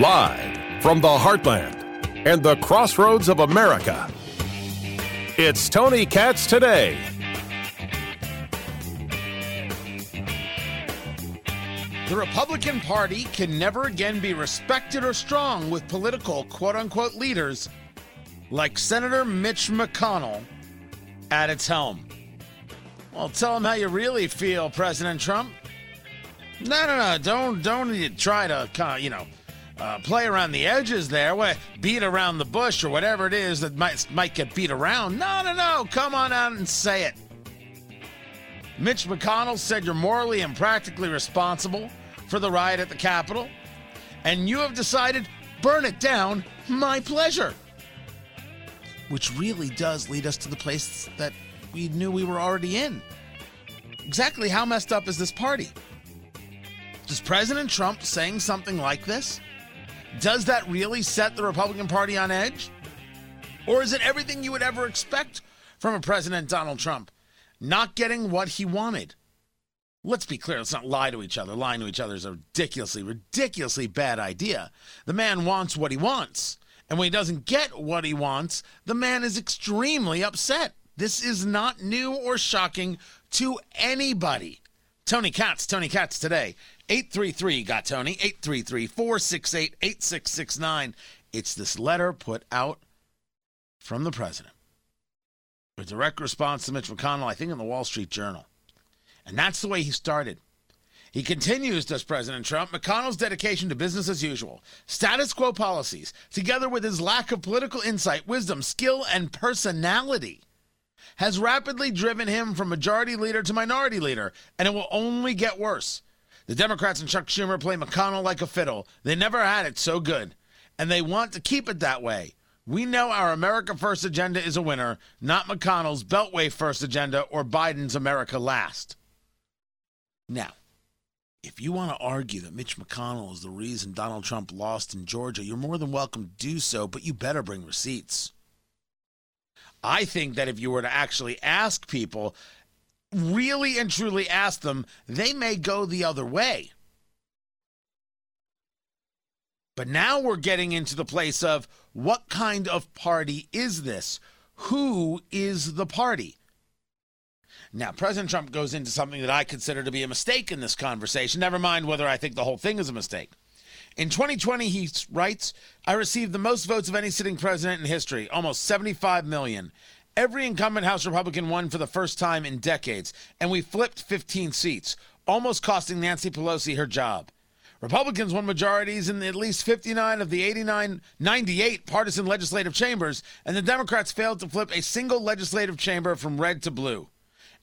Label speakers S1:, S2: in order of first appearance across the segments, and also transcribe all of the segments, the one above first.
S1: Live from the heartland and the crossroads of America, it's Tony Katz today.
S2: The Republican Party can never again be respected or strong with political quote unquote leaders like Senator Mitch McConnell at its helm. Well, tell him how you really feel, President Trump. No, no, no. Don't don't try to kind you know uh, play around the edges there, what, beat around the bush or whatever it is that might might get beat around. No, no, no. Come on out and say it. Mitch McConnell said you're morally and practically responsible for the riot at the Capitol, and you have decided burn it down. My pleasure. Which really does lead us to the place that we knew we were already in. Exactly how messed up is this party? Does President Trump saying something like this? Does that really set the Republican Party on edge? Or is it everything you would ever expect from a President Donald Trump? Not getting what he wanted. Let's be clear, let's not lie to each other. Lying to each other is a ridiculously, ridiculously bad idea. The man wants what he wants. And when he doesn't get what he wants, the man is extremely upset. This is not new or shocking to anybody. Tony Katz, Tony Katz today. 833 got Tony, 833 468 8669. It's this letter put out from the president. A direct response to Mitch McConnell, I think, in the Wall Street Journal. And that's the way he started. He continues, does President Trump, McConnell's dedication to business as usual, status quo policies, together with his lack of political insight, wisdom, skill, and personality, has rapidly driven him from majority leader to minority leader, and it will only get worse. The Democrats and Chuck Schumer play McConnell like a fiddle. They never had it so good, and they want to keep it that way. We know our America First agenda is a winner, not McConnell's Beltway First agenda or Biden's America Last. Now, if you want to argue that Mitch McConnell is the reason Donald Trump lost in Georgia, you're more than welcome to do so, but you better bring receipts. I think that if you were to actually ask people, really and truly ask them, they may go the other way. But now we're getting into the place of what kind of party is this? Who is the party? Now, President Trump goes into something that I consider to be a mistake in this conversation, never mind whether I think the whole thing is a mistake. In 2020, he writes, I received the most votes of any sitting president in history, almost 75 million. Every incumbent House Republican won for the first time in decades, and we flipped 15 seats, almost costing Nancy Pelosi her job. Republicans won majorities in at least 59 of the 89, 98 partisan legislative chambers, and the Democrats failed to flip a single legislative chamber from red to blue.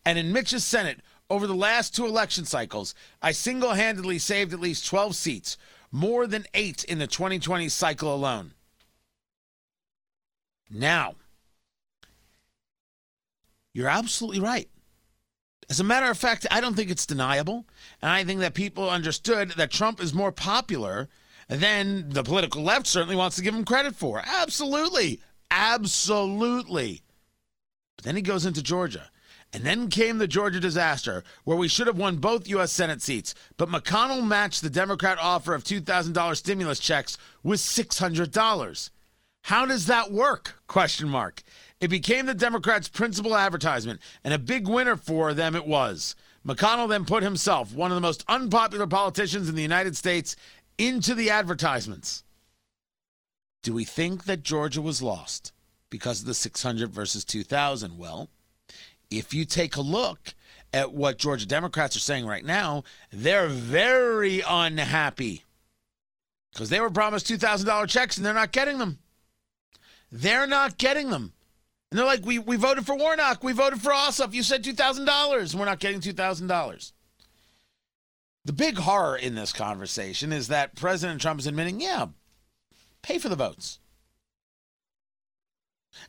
S2: And in Mitch's Senate, over the last two election cycles, I single handedly saved at least 12 seats, more than eight in the 2020 cycle alone. Now, you're absolutely right. As a matter of fact, I don't think it's deniable. And I think that people understood that Trump is more popular than the political left certainly wants to give him credit for. Absolutely. Absolutely. But then he goes into Georgia. And then came the Georgia disaster, where we should have won both U.S. Senate seats. But McConnell matched the Democrat offer of $2,000 stimulus checks with $600. How does that work? Question mark. It became the Democrats' principal advertisement, and a big winner for them it was. McConnell then put himself, one of the most unpopular politicians in the United States, into the advertisements. Do we think that Georgia was lost because of the 600 versus 2,000? Well, if you take a look at what Georgia Democrats are saying right now, they're very unhappy because they were promised $2,000 checks and they're not getting them. They're not getting them. And they're like, we, we voted for Warnock. We voted for Ossoff. You said $2,000. We're not getting $2,000. The big horror in this conversation is that President Trump is admitting, yeah, pay for the votes.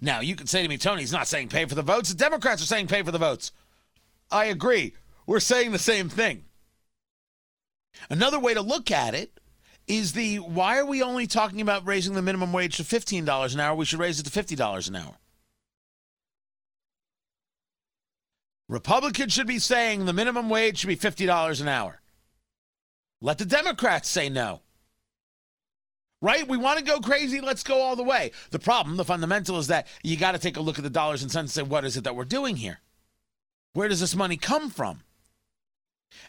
S2: Now, you could say to me, Tony, he's not saying pay for the votes. The Democrats are saying pay for the votes. I agree. We're saying the same thing. Another way to look at it is the why are we only talking about raising the minimum wage to $15 an hour? We should raise it to $50 an hour. Republicans should be saying the minimum wage should be $50 an hour. Let the Democrats say no. right? We want to go crazy. Let's go all the way. The problem, the fundamental, is that you got to take a look at the dollars and cents and say, what is it that we're doing here? Where does this money come from?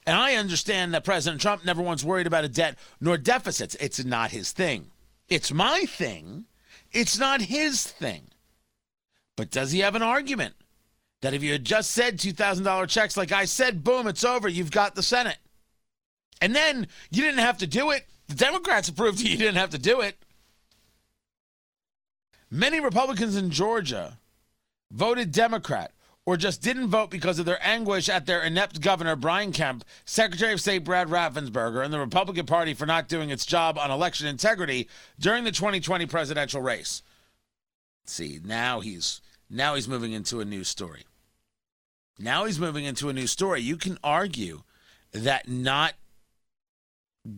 S2: And I understand that President Trump never once worried about a debt nor deficits. It's not his thing. It's my thing. It's not his thing. But does he have an argument that if you had just said $2,000 checks, like I said, boom, it's over, you've got the Senate? And then you didn't have to do it. The Democrats approved you didn't have to do it. Many Republicans in Georgia voted Democrat or just didn't vote because of their anguish at their inept governor, Brian Kemp, Secretary of State Brad Raffensperger, and the Republican Party for not doing its job on election integrity during the 2020 presidential race. See, now he's now he's moving into a new story. Now he's moving into a new story. You can argue that not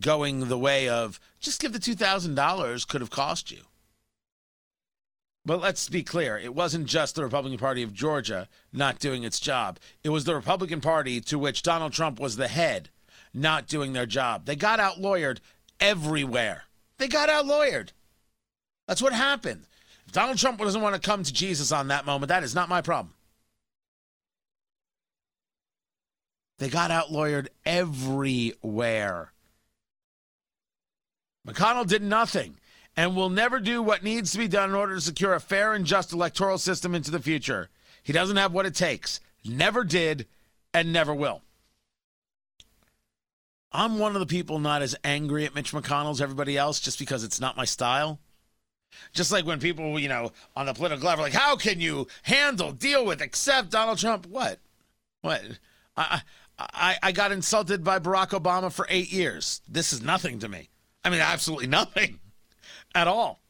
S2: going the way of just give the $2,000 could have cost you. But let's be clear it wasn't just the Republican Party of Georgia not doing its job, it was the Republican Party to which Donald Trump was the head not doing their job. They got out lawyered everywhere. They got out lawyered. That's what happened. Donald Trump doesn't want to come to Jesus on that moment, that is not my problem. They got out lawyered everywhere. McConnell did nothing and will never do what needs to be done in order to secure a fair and just electoral system into the future. He doesn't have what it takes, never did, and never will. I'm one of the people not as angry at Mitch McConnell as everybody else just because it's not my style. Just like when people, you know, on the political level, like, how can you handle, deal with, accept Donald Trump? What? What? I, I, I got insulted by Barack Obama for eight years. This is nothing to me. I mean, absolutely nothing at all.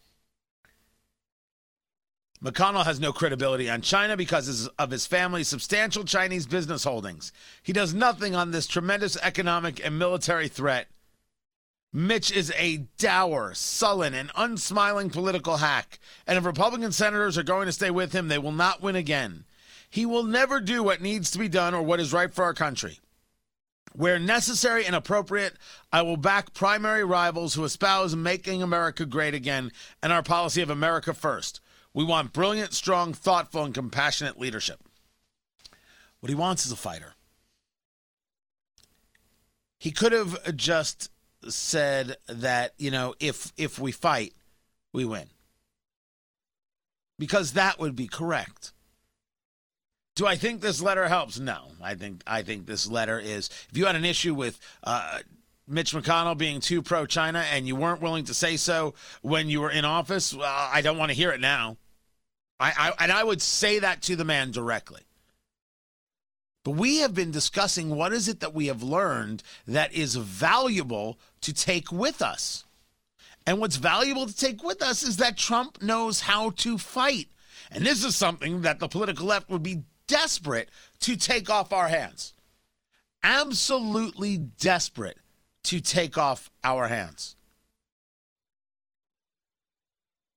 S2: McConnell has no credibility on China because of his family's substantial Chinese business holdings. He does nothing on this tremendous economic and military threat. Mitch is a dour, sullen, and unsmiling political hack. And if Republican senators are going to stay with him, they will not win again. He will never do what needs to be done or what is right for our country. Where necessary and appropriate, I will back primary rivals who espouse making America great again and our policy of America first. We want brilliant, strong, thoughtful, and compassionate leadership. What he wants is a fighter. He could have just said that, you know, if if we fight, we win. Because that would be correct. Do I think this letter helps? No. I think I think this letter is. If you had an issue with uh, Mitch McConnell being too pro China and you weren't willing to say so when you were in office, well, I don't want to hear it now. I, I and I would say that to the man directly. But we have been discussing what is it that we have learned that is valuable to take with us. And what's valuable to take with us is that Trump knows how to fight. And this is something that the political left would be desperate to take off our hands. Absolutely desperate to take off our hands.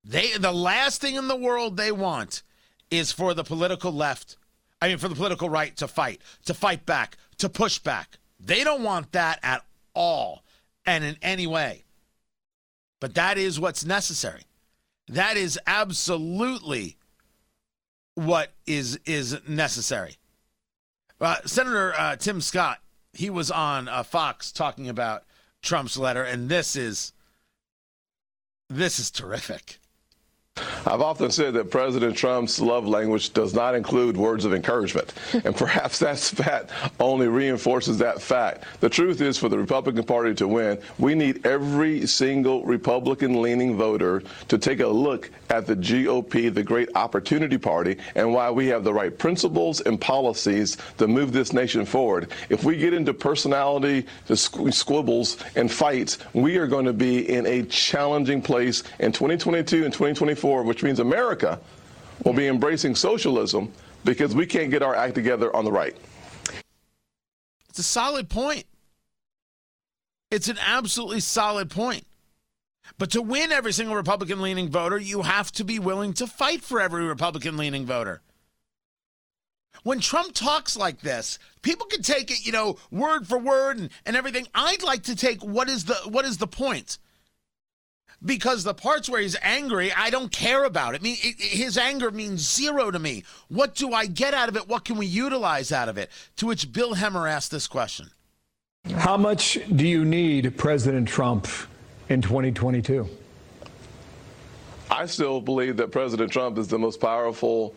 S2: They the last thing in the world they want is for the political left, I mean for the political right to fight, to fight back, to push back. They don't want that at all and in any way. But that is what's necessary. That is absolutely what is is necessary. Uh, Senator uh, Tim Scott, he was on uh, Fox talking about Trump's letter, and this is this is terrific.
S3: I've often said that President Trump's love language does not include words of encouragement. and perhaps that fact only reinforces that fact. The truth is, for the Republican Party to win, we need every single Republican leaning voter to take a look at the GOP, the great opportunity party, and why we have the right principles and policies to move this nation forward. If we get into personality squibbles and fights, we are going to be in a challenging place in 2022 and 2024 which means America will be embracing socialism because we can't get our act together on the right.
S2: It's a solid point. It's an absolutely solid point. But to win every single Republican leaning voter, you have to be willing to fight for every Republican leaning voter. When Trump talks like this, people can take it, you know, word for word and, and everything. I'd like to take what is the what is the point? Because the parts where he's angry, I don't care about. It I mean it, his anger means zero to me. What do I get out of it? What can we utilize out of it? To which Bill Hemmer asked this question:
S4: How much do you need President Trump in 2022?
S3: I still believe that President Trump is the most powerful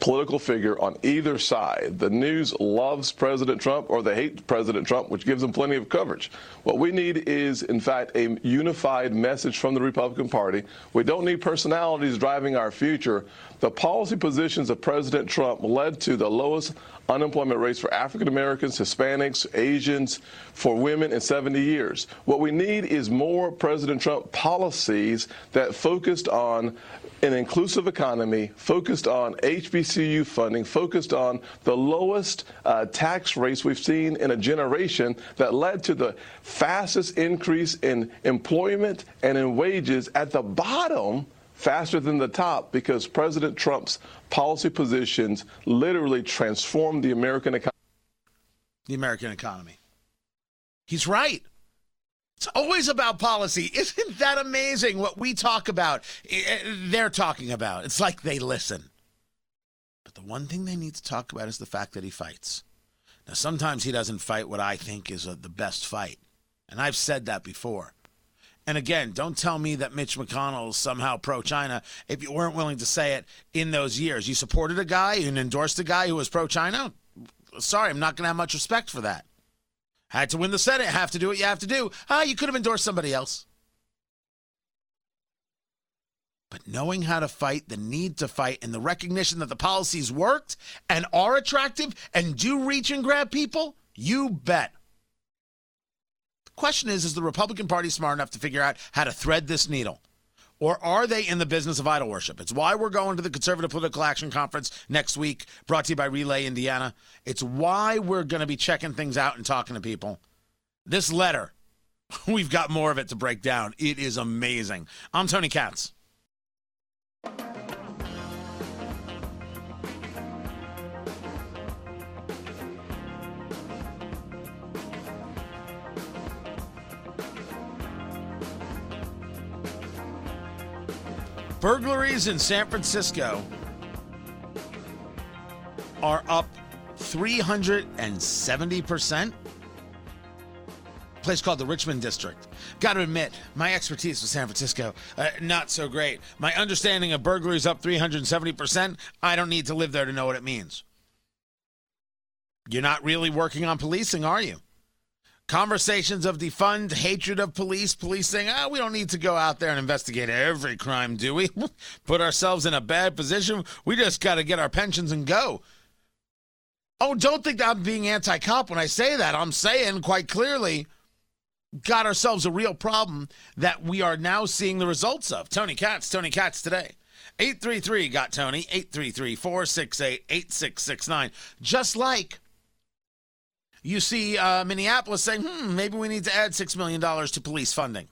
S3: political figure on either side. The news loves President Trump or they hate President Trump, which gives them plenty of coverage. What we need is, in fact, a unified message from the Republican Party. We don't need personalities driving our future. The policy positions of President Trump led to the lowest unemployment rates for African Americans, Hispanics, Asians, for women in 70 years. What we need is more President Trump policies that focused on an inclusive economy, focused on HBCU funding, focused on the lowest uh, tax rates we've seen in a generation that led to the fastest increase in employment and in wages at the bottom faster than the top because President Trump's policy positions literally transformed the American economy.
S2: The American economy. He's right. It's always about policy. Isn't that amazing what we talk about? Eh, eh, they're talking about. It's like they listen. But the one thing they need to talk about is the fact that he fights. Now, sometimes he doesn't fight what I think is a, the best fight. And I've said that before. And again, don't tell me that Mitch McConnell is somehow pro China if you weren't willing to say it in those years. You supported a guy and endorsed a guy who was pro China? Sorry, I'm not going to have much respect for that. Had to win the Senate, have to do what you have to do. Ah, you could have endorsed somebody else. But knowing how to fight, the need to fight, and the recognition that the policies worked and are attractive and do reach and grab people, you bet. The question is Is the Republican Party smart enough to figure out how to thread this needle? Or are they in the business of idol worship? It's why we're going to the Conservative Political Action Conference next week, brought to you by Relay Indiana. It's why we're going to be checking things out and talking to people. This letter, we've got more of it to break down. It is amazing. I'm Tony Katz. Burglaries in San Francisco are up 370%. place called the Richmond District. Got to admit, my expertise with San Francisco, uh, not so great. My understanding of burglaries up 370%. I don't need to live there to know what it means. You're not really working on policing, are you? Conversations of defund hatred of police, police saying, ah, we don't need to go out there and investigate every crime, do we? Put ourselves in a bad position. We just got to get our pensions and go. Oh, don't think I'm being anti cop when I say that. I'm saying quite clearly, got ourselves a real problem that we are now seeing the results of. Tony Katz, Tony Katz today. 833 got Tony, 833 468 8669. Just like you see uh, Minneapolis saying, hmm, maybe we need to add $6 million to police funding.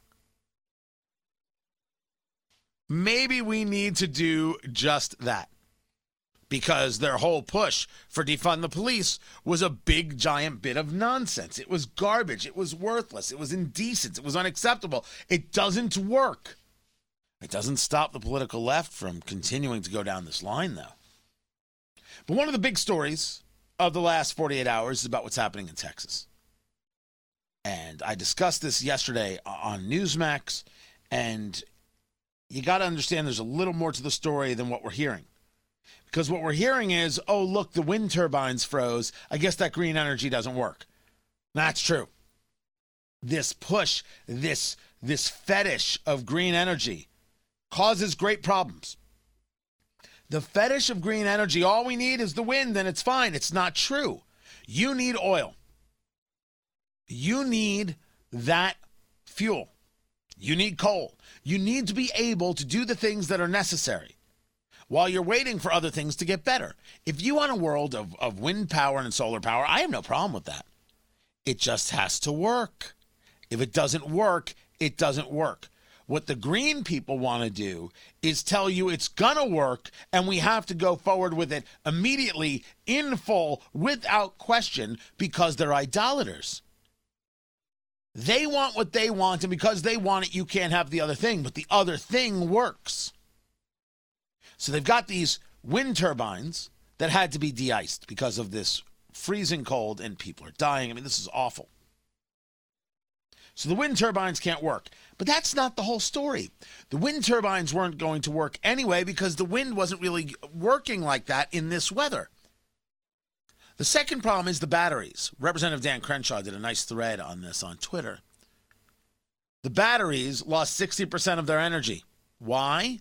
S2: Maybe we need to do just that because their whole push for defund the police was a big giant bit of nonsense. It was garbage. It was worthless. It was indecent. It was unacceptable. It doesn't work. It doesn't stop the political left from continuing to go down this line, though. But one of the big stories of the last 48 hours is about what's happening in Texas. And I discussed this yesterday on Newsmax, and you got to understand there's a little more to the story than what we're hearing. Because what we're hearing is, oh, look, the wind turbines froze. I guess that green energy doesn't work. That's true. This push, this this fetish of green energy causes great problems. The fetish of green energy, all we need is the wind and it's fine. It's not true. You need oil. You need that fuel. You need coal. You need to be able to do the things that are necessary while you're waiting for other things to get better. If you want a world of, of wind power and solar power, I have no problem with that. It just has to work. If it doesn't work, it doesn't work. What the green people want to do is tell you it's going to work and we have to go forward with it immediately, in full, without question, because they're idolaters. They want what they want, and because they want it, you can't have the other thing, but the other thing works. So they've got these wind turbines that had to be de iced because of this freezing cold, and people are dying. I mean, this is awful. So the wind turbines can't work. But that's not the whole story. The wind turbines weren't going to work anyway because the wind wasn't really working like that in this weather. The second problem is the batteries. Representative Dan Crenshaw did a nice thread on this on Twitter. The batteries lost 60% of their energy. Why?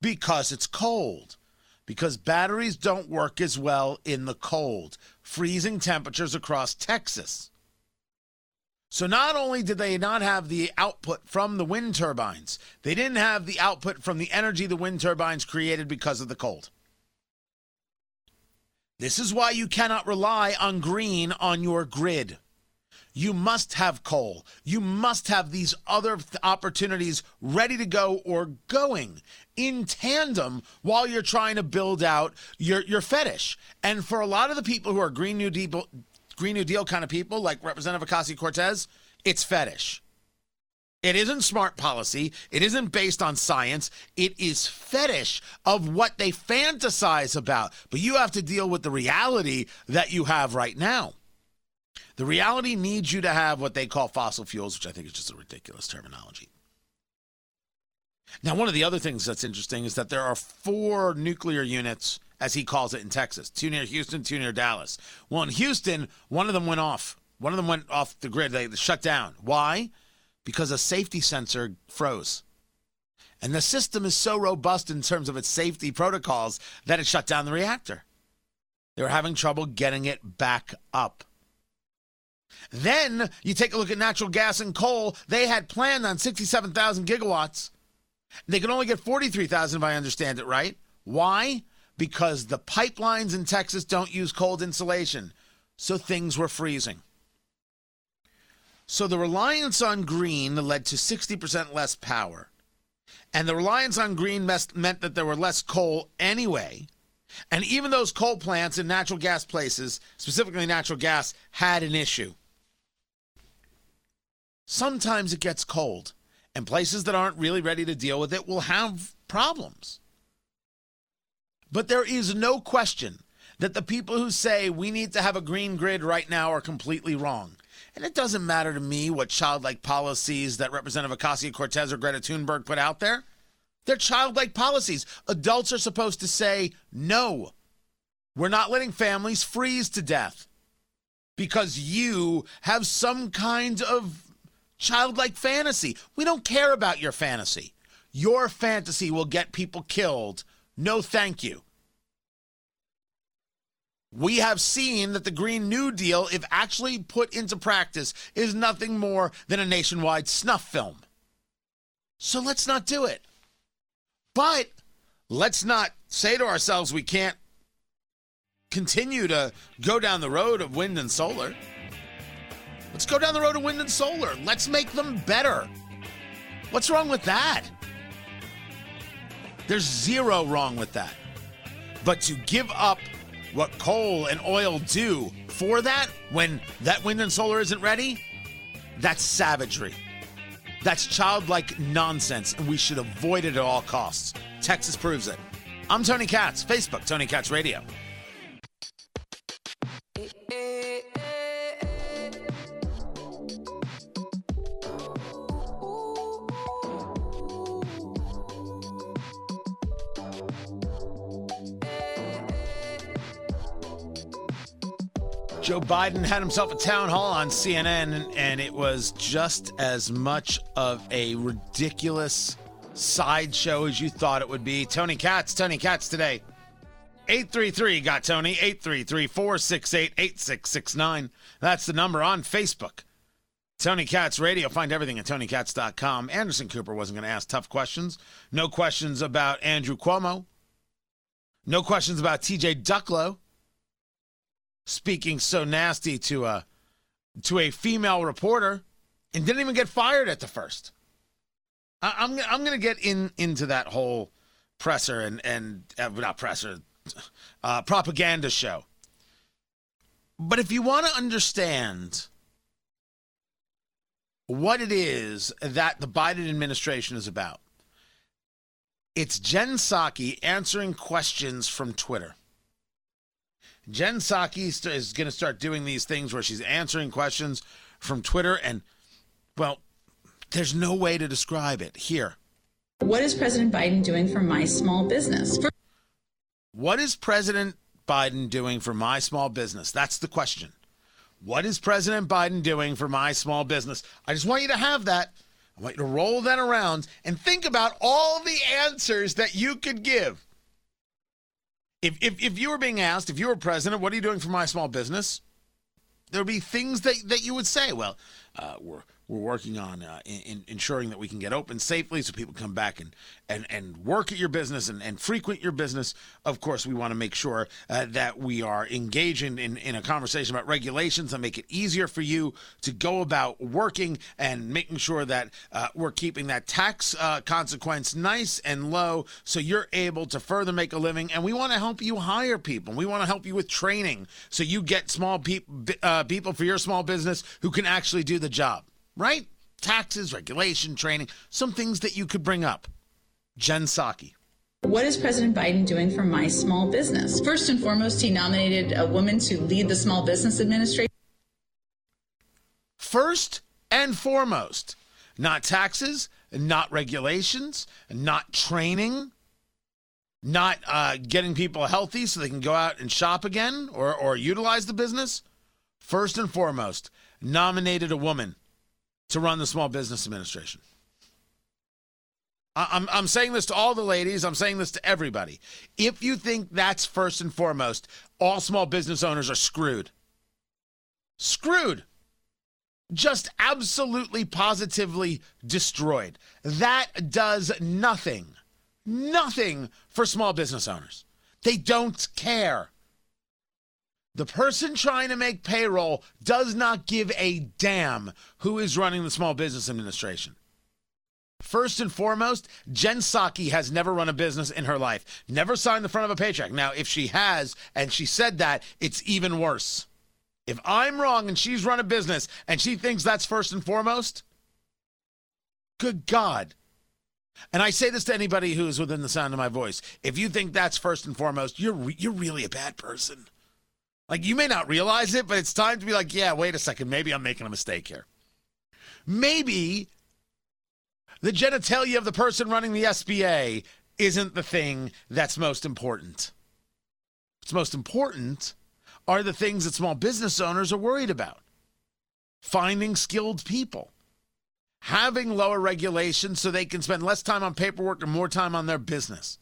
S2: Because it's cold. Because batteries don't work as well in the cold, freezing temperatures across Texas. So not only did they not have the output from the wind turbines, they didn't have the output from the energy the wind turbines created because of the cold. This is why you cannot rely on green on your grid. You must have coal. You must have these other opportunities ready to go or going in tandem while you're trying to build out your, your fetish. And for a lot of the people who are Green New Deal, Green New Deal kind of people, like Representative Ocasio Cortez, it's fetish. It isn't smart policy. It isn't based on science. It is fetish of what they fantasize about. But you have to deal with the reality that you have right now. The reality needs you to have what they call fossil fuels, which I think is just a ridiculous terminology. Now, one of the other things that's interesting is that there are four nuclear units as he calls it in Texas. Two near Houston, two near Dallas. Well, in Houston, one of them went off. One of them went off the grid. They shut down. Why? Because a safety sensor froze. And the system is so robust in terms of its safety protocols that it shut down the reactor. They were having trouble getting it back up. Then you take a look at natural gas and coal. They had planned on 67,000 gigawatts. They can only get 43,000 if I understand it right. Why? Because the pipelines in Texas don't use cold insulation. So things were freezing. So the reliance on green led to 60% less power. And the reliance on green meant that there were less coal anyway. And even those coal plants in natural gas places, specifically natural gas, had an issue. Sometimes it gets cold, and places that aren't really ready to deal with it will have problems. But there is no question that the people who say we need to have a green grid right now are completely wrong. And it doesn't matter to me what childlike policies that Representative Ocasio Cortez or Greta Thunberg put out there. They're childlike policies. Adults are supposed to say, no, we're not letting families freeze to death because you have some kind of childlike fantasy. We don't care about your fantasy. Your fantasy will get people killed no, thank you. We have seen that the Green New Deal, if actually put into practice, is nothing more than a nationwide snuff film. So let's not do it. But let's not say to ourselves we can't continue to go down the road of wind and solar. Let's go down the road of wind and solar. Let's make them better. What's wrong with that? There's zero wrong with that. But to give up what coal and oil do for that when that wind and solar isn't ready, that's savagery. That's childlike nonsense, and we should avoid it at all costs. Texas proves it. I'm Tony Katz, Facebook, Tony Katz Radio. Joe Biden had himself a town hall on CNN, and it was just as much of a ridiculous sideshow as you thought it would be. Tony Katz, Tony Katz today. 833 got Tony, 833 468 8669. That's the number on Facebook. Tony Katz Radio. Find everything at TonyKatz.com. Anderson Cooper wasn't going to ask tough questions. No questions about Andrew Cuomo. No questions about TJ Ducklo speaking so nasty to a to a female reporter and didn't even get fired at the first. I, am I'm, I'm to get in into that whole presser and and uh, not presser uh, propaganda show. But if you want to understand what it is that the Biden administration is about. It's Jen Psaki answering questions from Twitter. Jen Psaki is going to start doing these things where she's answering questions from Twitter, and, well, there's no way to describe it. Here.
S5: What is President Biden doing for my small business? For-
S2: what is President Biden doing for my small business? That's the question. What is President Biden doing for my small business? I just want you to have that. I want you to roll that around and think about all the answers that you could give. If, if, if you were being asked, if you were president, what are you doing for my small business? There would be things that, that you would say. Well, uh, we're we're working on uh, in, in ensuring that we can get open safely so people come back and, and, and work at your business and, and frequent your business. Of course, we want to make sure uh, that we are engaging in, in a conversation about regulations that make it easier for you to go about working and making sure that uh, we're keeping that tax uh, consequence nice and low so you're able to further make a living. And we want to help you hire people. We want to help you with training so you get small pe- uh, people for your small business who can actually do the job right? Taxes, regulation, training, some things that you could bring up. Jen Psaki.
S5: What is President Biden doing for my small business? First and foremost, he nominated a woman to lead the Small Business Administration.
S2: First and foremost, not taxes, not regulations, not training, not uh, getting people healthy so they can go out and shop again or, or utilize the business. First and foremost, nominated a woman to run the Small Business Administration. I'm, I'm saying this to all the ladies. I'm saying this to everybody. If you think that's first and foremost, all small business owners are screwed. Screwed. Just absolutely positively destroyed. That does nothing, nothing for small business owners. They don't care. The person trying to make payroll does not give a damn who is running the Small Business Administration. First and foremost, Jen Psaki has never run a business in her life, never signed the front of a paycheck. Now, if she has and she said that, it's even worse. If I'm wrong and she's run a business and she thinks that's first and foremost, good God. And I say this to anybody who is within the sound of my voice. If you think that's first and foremost, you're re- you're really a bad person. Like you may not realize it, but it's time to be like, yeah, wait a second, maybe I'm making a mistake here. Maybe the genitalia of the person running the SBA isn't the thing that's most important. What's most important are the things that small business owners are worried about. Finding skilled people, having lower regulations so they can spend less time on paperwork and more time on their business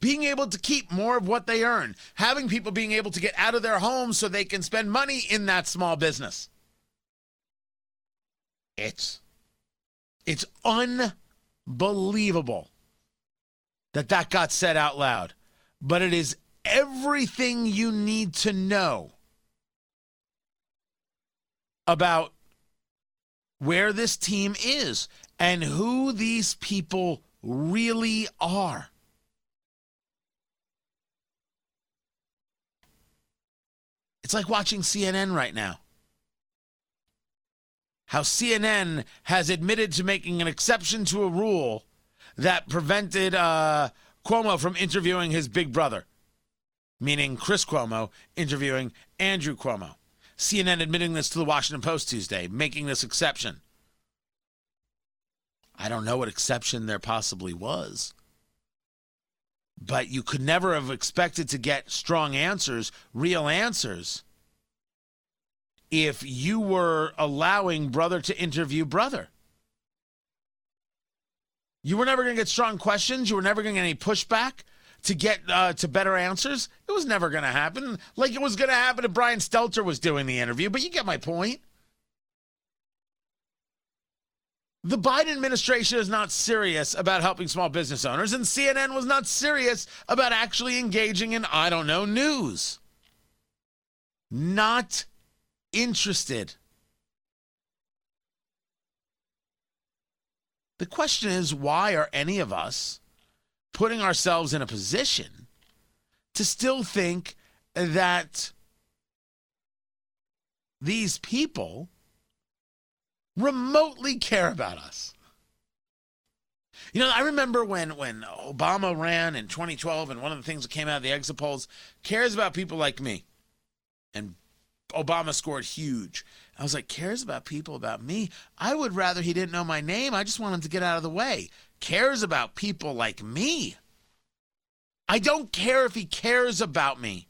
S2: being able to keep more of what they earn, having people being able to get out of their homes so they can spend money in that small business. It's it's unbelievable that that got said out loud, but it is everything you need to know about where this team is and who these people really are. It's like watching CNN right now. How CNN has admitted to making an exception to a rule that prevented uh, Cuomo from interviewing his big brother, meaning Chris Cuomo interviewing Andrew Cuomo. CNN admitting this to the Washington Post Tuesday, making this exception. I don't know what exception there possibly was. But you could never have expected to get strong answers, real answers, if you were allowing brother to interview brother. You were never going to get strong questions. You were never going to get any pushback to get uh, to better answers. It was never going to happen. Like it was going to happen if Brian Stelter was doing the interview, but you get my point. The Biden administration is not serious about helping small business owners, and CNN was not serious about actually engaging in, I don't know, news. Not interested. The question is why are any of us putting ourselves in a position to still think that these people remotely care about us. You know, I remember when when Obama ran in 2012, and one of the things that came out of the exit polls cares about people like me. And Obama scored huge. I was like, cares about people about me? I would rather he didn't know my name. I just want him to get out of the way. Cares about people like me. I don't care if he cares about me.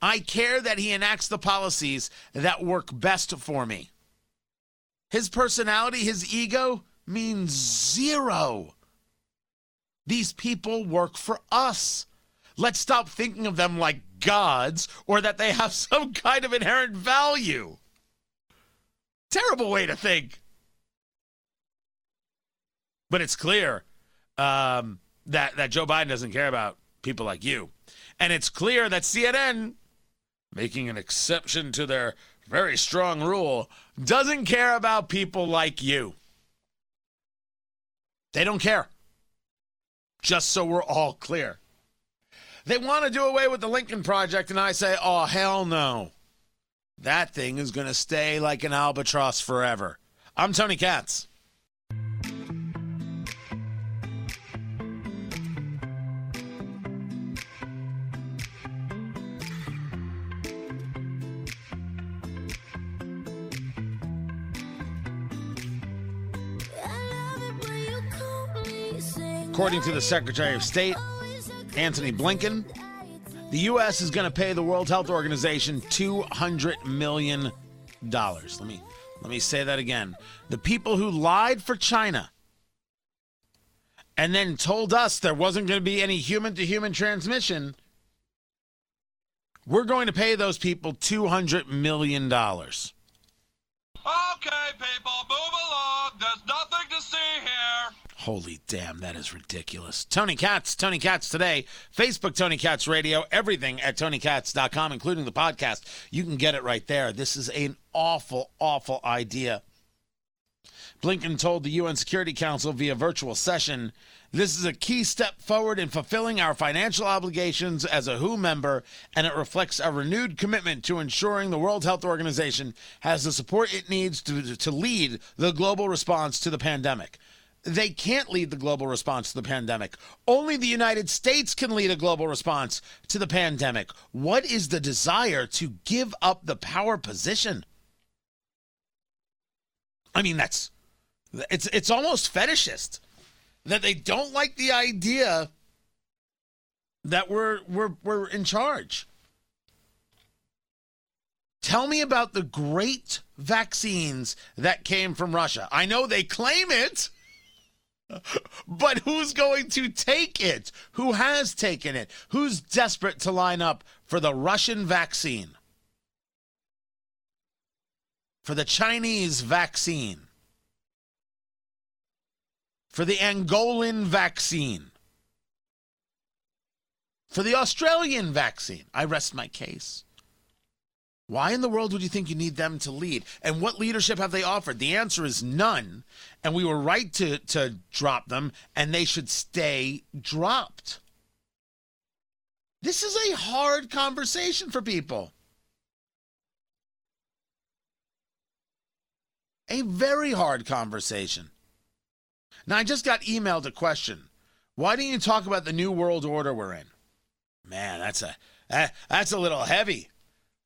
S2: I care that he enacts the policies that work best for me. His personality, his ego means zero. These people work for us. Let's stop thinking of them like gods or that they have some kind of inherent value. Terrible way to think. But it's clear um, that, that Joe Biden doesn't care about people like you. And it's clear that CNN, making an exception to their very strong rule, doesn't care about people like you. They don't care. Just so we're all clear. They want to do away with the Lincoln Project, and I say, oh, hell no. That thing is going to stay like an albatross forever. I'm Tony Katz. According to the Secretary of State, Antony Blinken, the U.S. is going to pay the World Health Organization $200 million. Let me, let me say that again. The people who lied for China and then told us there wasn't going to be any human to human transmission, we're going to pay those people $200 million.
S6: Okay, people, move
S2: Holy damn, that is ridiculous. Tony Katz, Tony Katz today, Facebook Tony Katz Radio, everything at TonyKatz.com, including the podcast. You can get it right there. This is an awful, awful idea. Blinken told the UN Security Council via virtual session this is a key step forward in fulfilling our financial obligations as a WHO member, and it reflects a renewed commitment to ensuring the World Health Organization has the support it needs to, to lead the global response to the pandemic. They can't lead the global response to the pandemic. Only the United States can lead a global response to the pandemic. What is the desire to give up the power position? I mean, that's it's it's almost fetishist that they don't like the idea that we're we're we're in charge. Tell me about the great vaccines that came from Russia. I know they claim it. But who's going to take it? Who has taken it? Who's desperate to line up for the Russian vaccine? For the Chinese vaccine? For the Angolan vaccine? For the Australian vaccine? I rest my case. Why in the world would you think you need them to lead? And what leadership have they offered? The answer is none. And we were right to, to drop them, and they should stay dropped. This is a hard conversation for people. A very hard conversation. Now, I just got emailed a question. Why didn't you talk about the new world order we're in? Man, that's a that, that's a little heavy.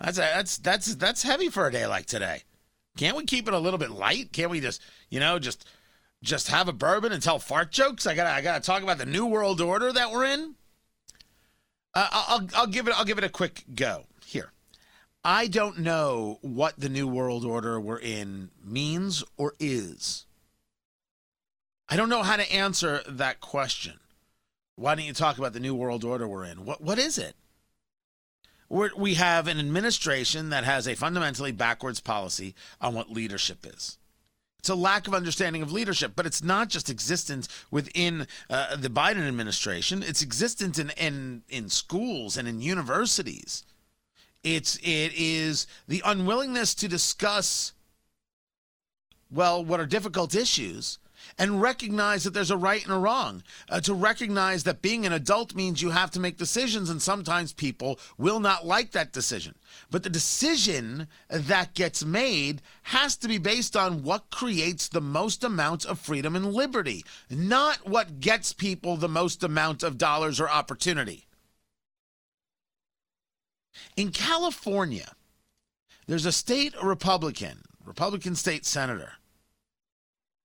S2: That's a, that's that's that's heavy for a day like today. Can't we keep it a little bit light? Can't we just you know just just have a bourbon and tell fart jokes? I gotta I gotta talk about the new world order that we're in. Uh, I'll I'll give it I'll give it a quick go here. I don't know what the new world order we're in means or is. I don't know how to answer that question. Why don't you talk about the new world order we're in? What what is it? We have an administration that has a fundamentally backwards policy on what leadership is. It's a lack of understanding of leadership, but it's not just existence within uh, the Biden administration. It's existence in, in in schools and in universities. It's it is the unwillingness to discuss well, what are difficult issues and recognize that there's a right and a wrong. Uh, to recognize that being an adult means you have to make decisions, and sometimes people will not like that decision. But the decision that gets made has to be based on what creates the most amount of freedom and liberty, not what gets people the most amount of dollars or opportunity. In California, there's a state Republican, Republican state senator,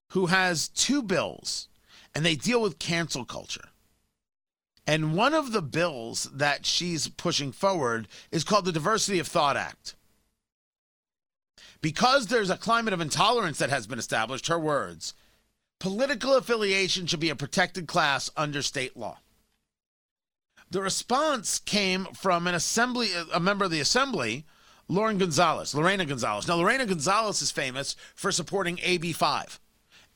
S2: who has two bills and they deal with cancel culture. And one of the bills that she's pushing forward is called the Diversity of Thought Act. Because there's a climate of intolerance that has been established, her words, political affiliation should be a protected class under state law. The response came from an assembly, a member of the assembly, Lauren Gonzalez, Lorena Gonzalez. Now, Lorena Gonzalez is famous for supporting AB 5.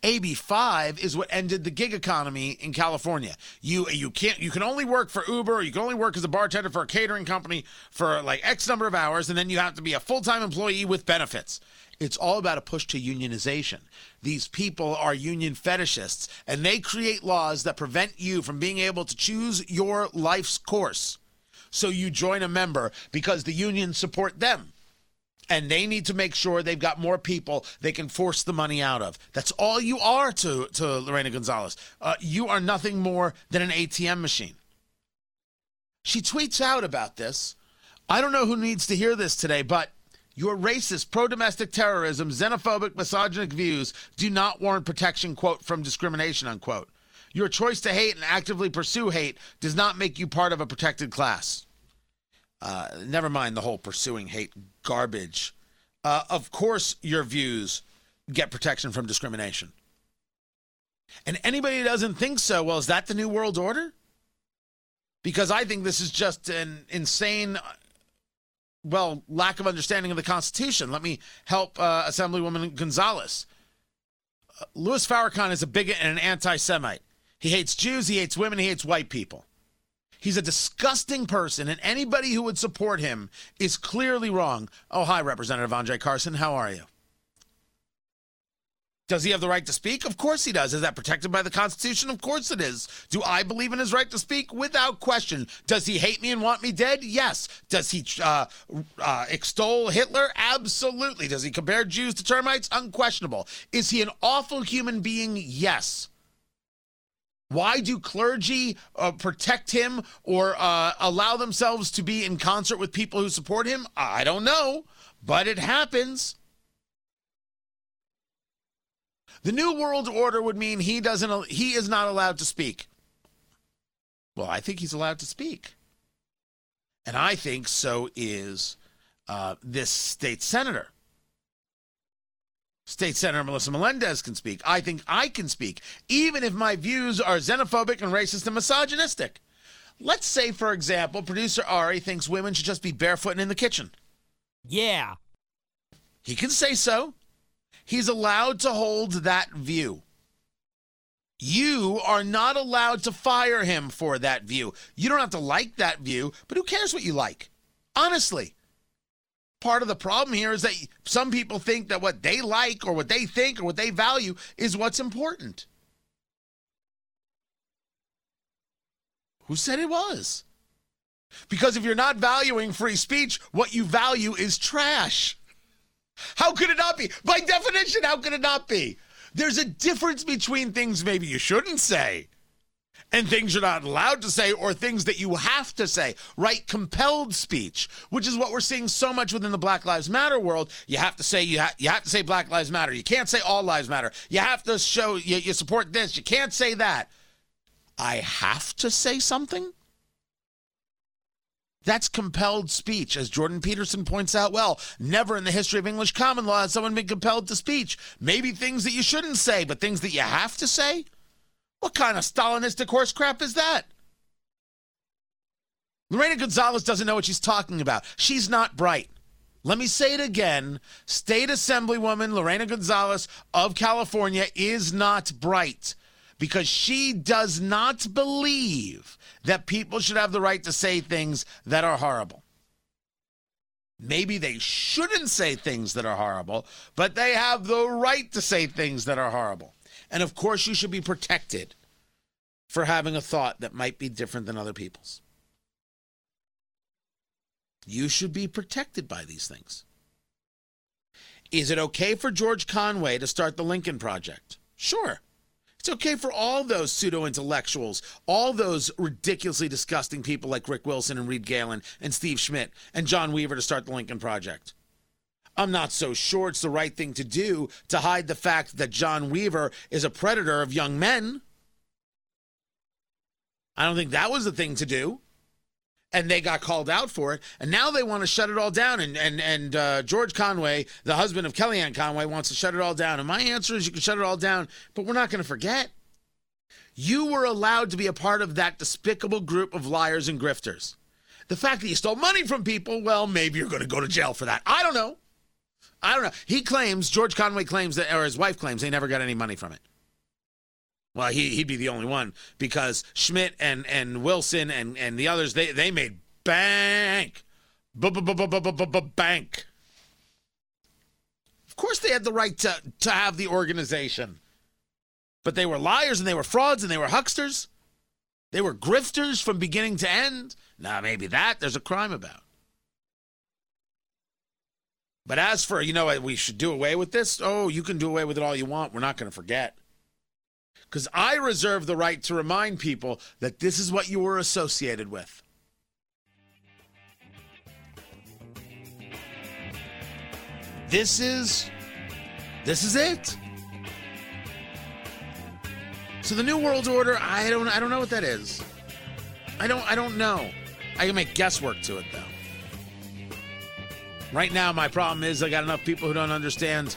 S2: AB5 is what ended the gig economy in California. You you can't you can only work for Uber, or you can only work as a bartender for a catering company for like X number of hours, and then you have to be a full-time employee with benefits. It's all about a push to unionization. These people are union fetishists, and they create laws that prevent you from being able to choose your life's course. So you join a member because the unions support them and they need to make sure they've got more people they can force the money out of. That's all you are to, to Lorena Gonzalez. Uh, you are nothing more than an ATM machine. She tweets out about this. I don't know who needs to hear this today, but your racist, pro domestic terrorism, xenophobic, misogynic views do not warrant protection, quote, from discrimination, unquote. Your choice to hate and actively pursue hate does not make you part of a protected class. Uh, never mind the whole pursuing hate garbage. Uh, of course, your views get protection from discrimination. And anybody who doesn't think so, well, is that the New World Order? Because I think this is just an insane, well, lack of understanding of the Constitution. Let me help uh, Assemblywoman Gonzalez. Uh, Louis Farrakhan is a bigot and an anti Semite. He hates Jews, he hates women, he hates white people. He's a disgusting person, and anybody who would support him is clearly wrong. Oh, hi, Representative Andre Carson. How are you? Does he have the right to speak? Of course he does. Is that protected by the Constitution? Of course it is. Do I believe in his right to speak? Without question. Does he hate me and want me dead? Yes. Does he uh, uh, extol Hitler? Absolutely. Does he compare Jews to termites? Unquestionable. Is he an awful human being? Yes. Why do clergy uh, protect him or uh, allow themselves to be in concert with people who support him? I don't know, but it happens. The new world order would mean he doesn't he is not allowed to speak. Well, I think he's allowed to speak. And I think so is uh, this state senator. State Senator Melissa Melendez can speak. I think I can speak, even if my views are xenophobic and racist and misogynistic. Let's say, for example, producer Ari thinks women should just be barefoot and in the kitchen.
S7: Yeah.
S2: He can say so. He's allowed to hold that view. You are not allowed to fire him for that view. You don't have to like that view, but who cares what you like? Honestly part of the problem here is that some people think that what they like or what they think or what they value is what's important. Who said it was? Because if you're not valuing free speech, what you value is trash. How could it not be? By definition, how could it not be? There's a difference between things maybe you shouldn't say and things you're not allowed to say or things that you have to say, right? Compelled speech, which is what we're seeing so much within the Black Lives Matter world. You have to say you, ha- you have to say Black Lives Matter. You can't say all lives matter. You have to show you, you support this. You can't say that. I have to say something? That's compelled speech, as Jordan Peterson points out well. Never in the history of English common law has someone been compelled to speech. Maybe things that you shouldn't say, but things that you have to say? What kind of Stalinistic horse crap is that? Lorena Gonzalez doesn't know what she's talking about. She's not bright. Let me say it again. State Assemblywoman Lorena Gonzalez of California is not bright because she does not believe that people should have the right to say things that are horrible. Maybe they shouldn't say things that are horrible, but they have the right to say things that are horrible. And of course, you should be protected for having a thought that might be different than other people's. You should be protected by these things. Is it okay for George Conway to start the Lincoln Project? Sure. It's okay for all those pseudo intellectuals, all those ridiculously disgusting people like Rick Wilson and Reed Galen and Steve Schmidt and John Weaver to start the Lincoln Project. I'm not so sure it's the right thing to do to hide the fact that John Weaver is a predator of young men. I don't think that was the thing to do and they got called out for it, and now they want to shut it all down. And and and uh, George Conway, the husband of Kellyanne Conway, wants to shut it all down. And my answer is, you can shut it all down, but we're not going to forget. You were allowed to be a part of that despicable group of liars and grifters. The fact that you stole money from people, well, maybe you're going to go to jail for that. I don't know. I don't know. He claims, George Conway claims that, or his wife claims, they never got any money from it. Well, he, he'd be the only one because Schmidt and, and Wilson and, and the others, they, they made bank. Bank. Of course, they had the right to, to have the organization. But they were liars and they were frauds and they were hucksters. They were grifters from beginning to end. Now, maybe that there's a crime about. But as for, you know, what, we should do away with this, oh, you can do away with it all you want. We're not going to forget because I reserve the right to remind people that this is what you were associated with. This is this is it. So the new world order, I don't I don't know what that is. I don't I don't know. I can make guesswork to it though. Right now my problem is I got enough people who don't understand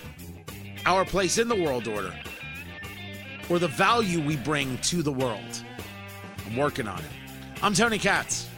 S2: our place in the world order or the value we bring to the world. I'm working on it. I'm Tony Katz.